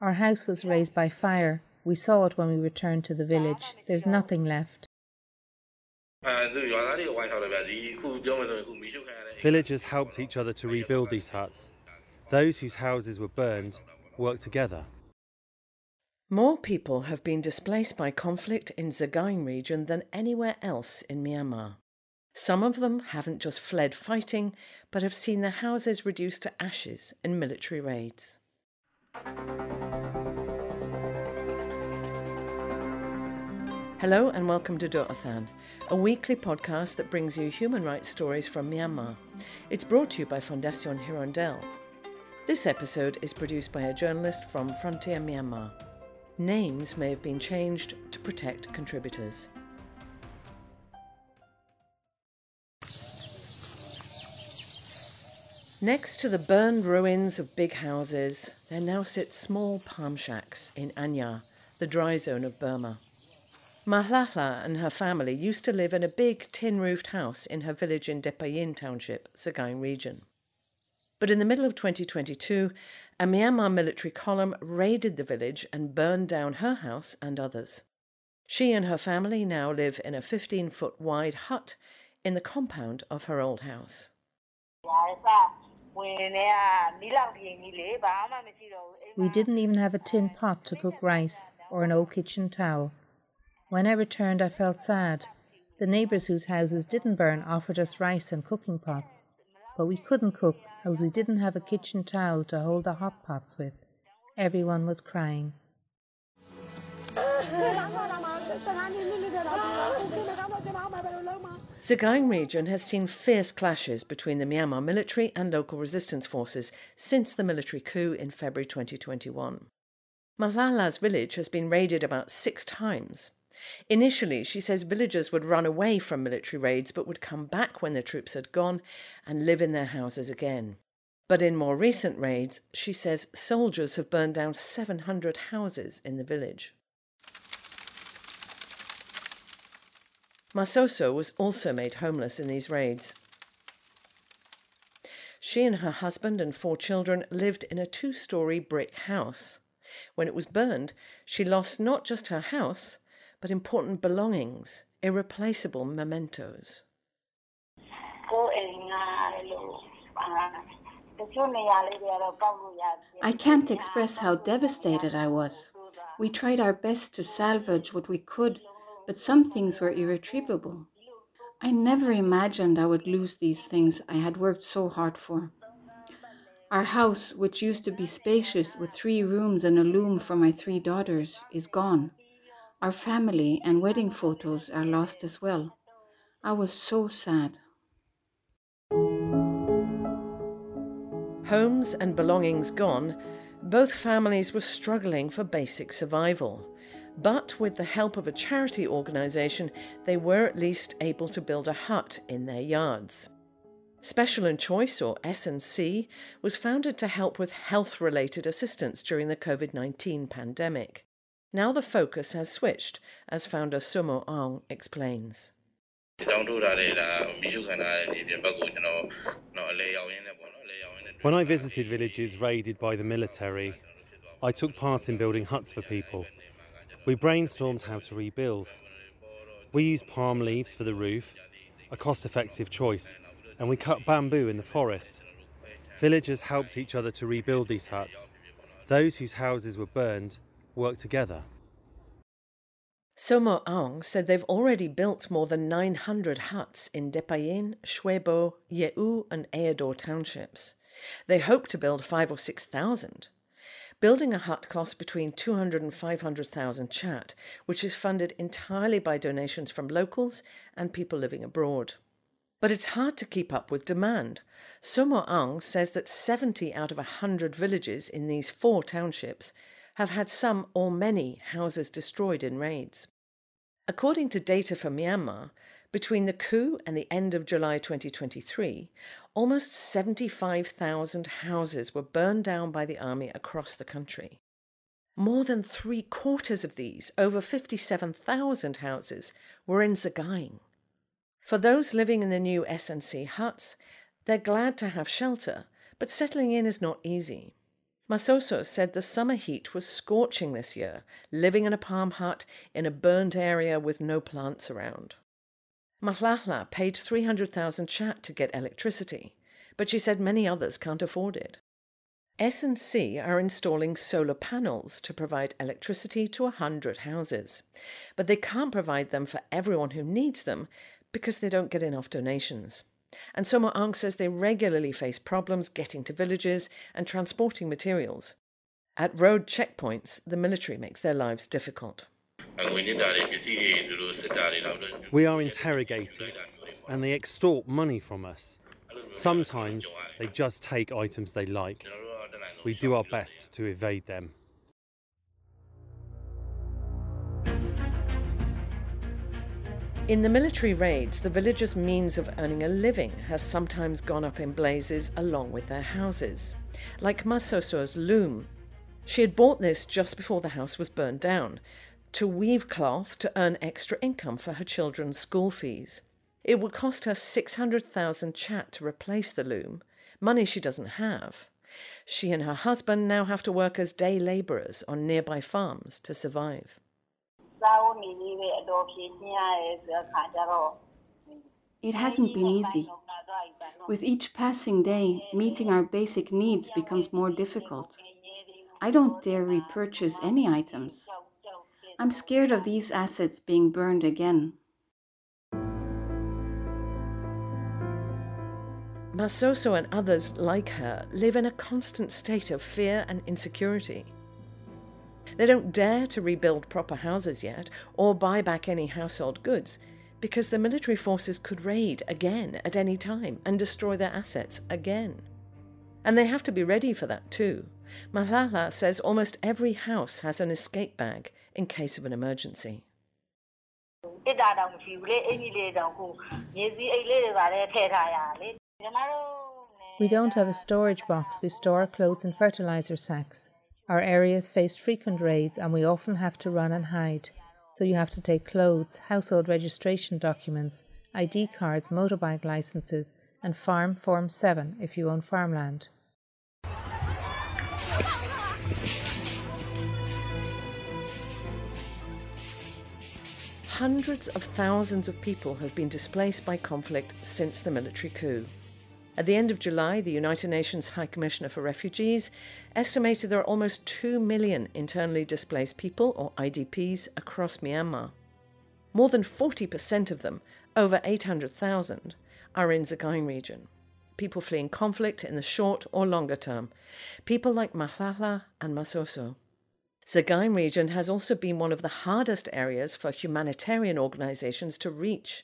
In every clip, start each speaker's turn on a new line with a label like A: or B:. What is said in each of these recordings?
A: Our house was razed by fire. We saw it when we returned to the village. There's nothing left.
B: Villagers helped each other to rebuild these huts. Those whose houses were burned worked together.
C: More people have been displaced by conflict in Sagaing region than anywhere else in Myanmar. Some of them haven't just fled fighting, but have seen their houses reduced to ashes in military raids. Hello and welcome to Doh Athan, a weekly podcast that brings you human rights stories from Myanmar. It's brought to you by Fondation Hirondelle. This episode is produced by a journalist from Frontier Myanmar. Names may have been changed to protect contributors. Next to the burned ruins of big houses, there now sit small palm shacks in Anyar, the dry zone of Burma. Mahlahla and her family used to live in a big tin roofed house in her village in Depayin Township, Sagaing region. But in the middle of 2022, a Myanmar military column raided the village and burned down her house and others. She and her family now live in a 15 foot wide hut in the compound of her old house.
A: We didn't even have a tin pot to cook rice or an old kitchen towel. When I returned, I felt sad. The neighbours whose houses didn't burn offered us rice and cooking pots, but we couldn't cook as we didn't have a kitchen towel to hold the hot pots with. Everyone was crying.
C: Sagaing region has seen fierce clashes between the Myanmar military and local resistance forces since the military coup in February 2021. Mahlahla's village has been raided about six times. Initially, she says villagers would run away from military raids but would come back when the troops had gone and live in their houses again. But in more recent raids, she says soldiers have burned down 700 houses in the village. Masoso was also made homeless in these raids. She and her husband and four children lived in a two story brick house. When it was burned, she lost not just her house, but important belongings, irreplaceable mementos.
D: I can't express how devastated I was. We tried our best to salvage what we could but some things were irretrievable. I never imagined I would lose these things I had worked so hard for. Our house, which used to be spacious with three rooms and a loom for my three daughters, is gone. Our family and wedding photos are lost as well. I was so sad.
C: Homes and belongings gone, both families were struggling for basic survival. But with the help of a charity organisation, they were at least able to build a hut in their yards. Special and Choice, or S&C, was founded to help with health related assistance during the COVID 19 pandemic. Now the focus has switched, as founder Sumo Aung explains.
B: When I visited villages raided by the military, I took part in building huts for people. We brainstormed how to rebuild. We used palm leaves for the roof, a cost effective choice, and we cut bamboo in the forest. Villagers helped each other to rebuild these huts. Those whose houses were burned worked together.
C: Somo Aung said they've already built more than 900 huts in Depayin, Shwebo, Yeu, and Eador townships. They hope to build five or 6,000. Building a hut costs between 200 and 500,000 kyat, which is funded entirely by donations from locals and people living abroad. But it's hard to keep up with demand. Somo Aung says that 70 out of 100 villages in these four townships have had some or many houses destroyed in raids. According to data from Myanmar, between the coup and the end of July 2023, almost 75,000 houses were burned down by the army across the country. More than three quarters of these, over 57,000 houses, were in Sagaing. For those living in the new S&C huts, they're glad to have shelter, but settling in is not easy. Masoso said the summer heat was scorching this year, living in a palm hut in a burnt area with no plants around. Mahlahla paid 300,000 kyat to get electricity, but she said many others can't afford it. S&C are installing solar panels to provide electricity to 100 houses, but they can't provide them for everyone who needs them because they don't get enough donations. And Soma Aung says they regularly face problems getting to villages and transporting materials. At road checkpoints, the military makes their lives difficult.
B: We are interrogated and they extort money from us. Sometimes they just take items they like. We do our best to evade them.
C: In the military raids, the villagers' means of earning a living has sometimes gone up in blazes along with their houses. Like Masoso's loom. She had bought this just before the house was burned down, to weave cloth to earn extra income for her children's school fees. It would cost her 600,000 kyat to replace the loom, money she doesn't have. She and her husband now have to work as day labourers on nearby farms to survive.
D: It hasn't been easy. With each passing day, meeting our basic needs becomes more difficult. I don't dare repurchase any items. I'm scared of these assets being burned again.
C: Masoso and others like her live in a constant state of fear and insecurity. They don't dare to rebuild proper houses yet or buy back any household goods because the military forces could raid again at any time and destroy their assets again. And they have to be ready for that too. Mahlahla says almost every house has an escape bag in case of an emergency.
A: We don't have a storage box, we store our clothes in fertilizer sacks. Our areas face frequent raids and we often have to run and hide. So you have to take clothes, household registration documents, ID cards, motorbike licenses, and Farm Form 7 if you own farmland.
C: Hundreds of thousands of people have been displaced by conflict since the military coup. At the end of July, the United Nations High Commissioner for Refugees estimated there are almost 2 million internally displaced people, or IDPs, across Myanmar. More than 40% of them, over 800,000, are in Sagaing region. People fleeing conflict in the short or longer term. People like Mahlahla and Masoso. Sagaing region has also been one of the hardest areas for humanitarian organizations to reach.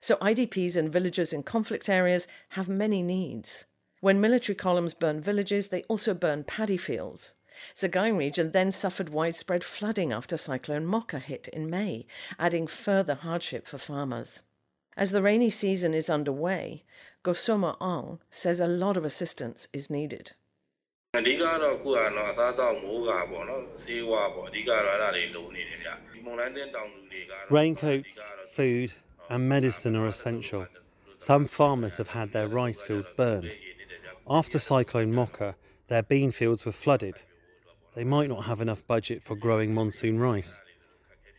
C: So IDPs and villagers in conflict areas have many needs. When military columns burn villages, they also burn paddy fields. Sagaing region then suffered widespread flooding after Cyclone Mocha hit in May, adding further hardship for farmers. As the rainy season is underway, Gosoma Aung says a lot of assistance is needed.
B: Raincoats, food, and medicine are essential. Some farmers have had their rice field burned. After Cyclone Mocha, their bean fields were flooded. They might not have enough budget for growing monsoon rice.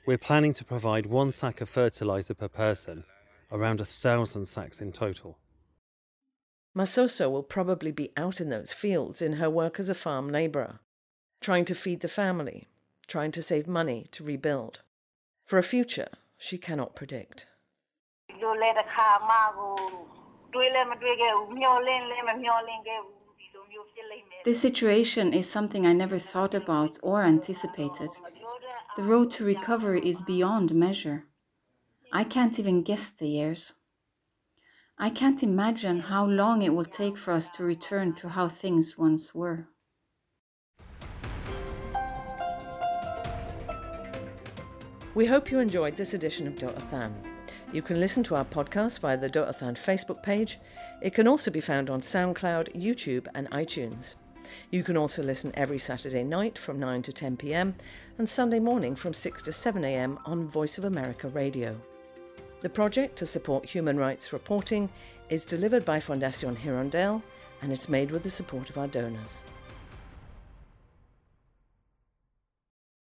B: We're planning to provide one sack of fertiliser per person, around a thousand sacks in total.
C: Masoso will probably be out in those fields in her work as a farm labourer, trying to feed the family, trying to save money to rebuild. For a future she cannot predict.
D: This situation is something I never thought about or anticipated. The road to recovery is beyond measure. I can't even guess the years. I can't imagine how long it will take for us to return to how things once were.
C: We hope you enjoyed this edition of Doh Athan. You can listen to our podcast via the Doh Athan Facebook page. It can also be found on SoundCloud, YouTube, and iTunes. You can also listen every Saturday night from 9 to 10 pm and Sunday morning from 6 to 7 am on Voice of America Radio. The project to support human rights reporting is delivered by Fondation Hirondelle and it's made with the support of our donors.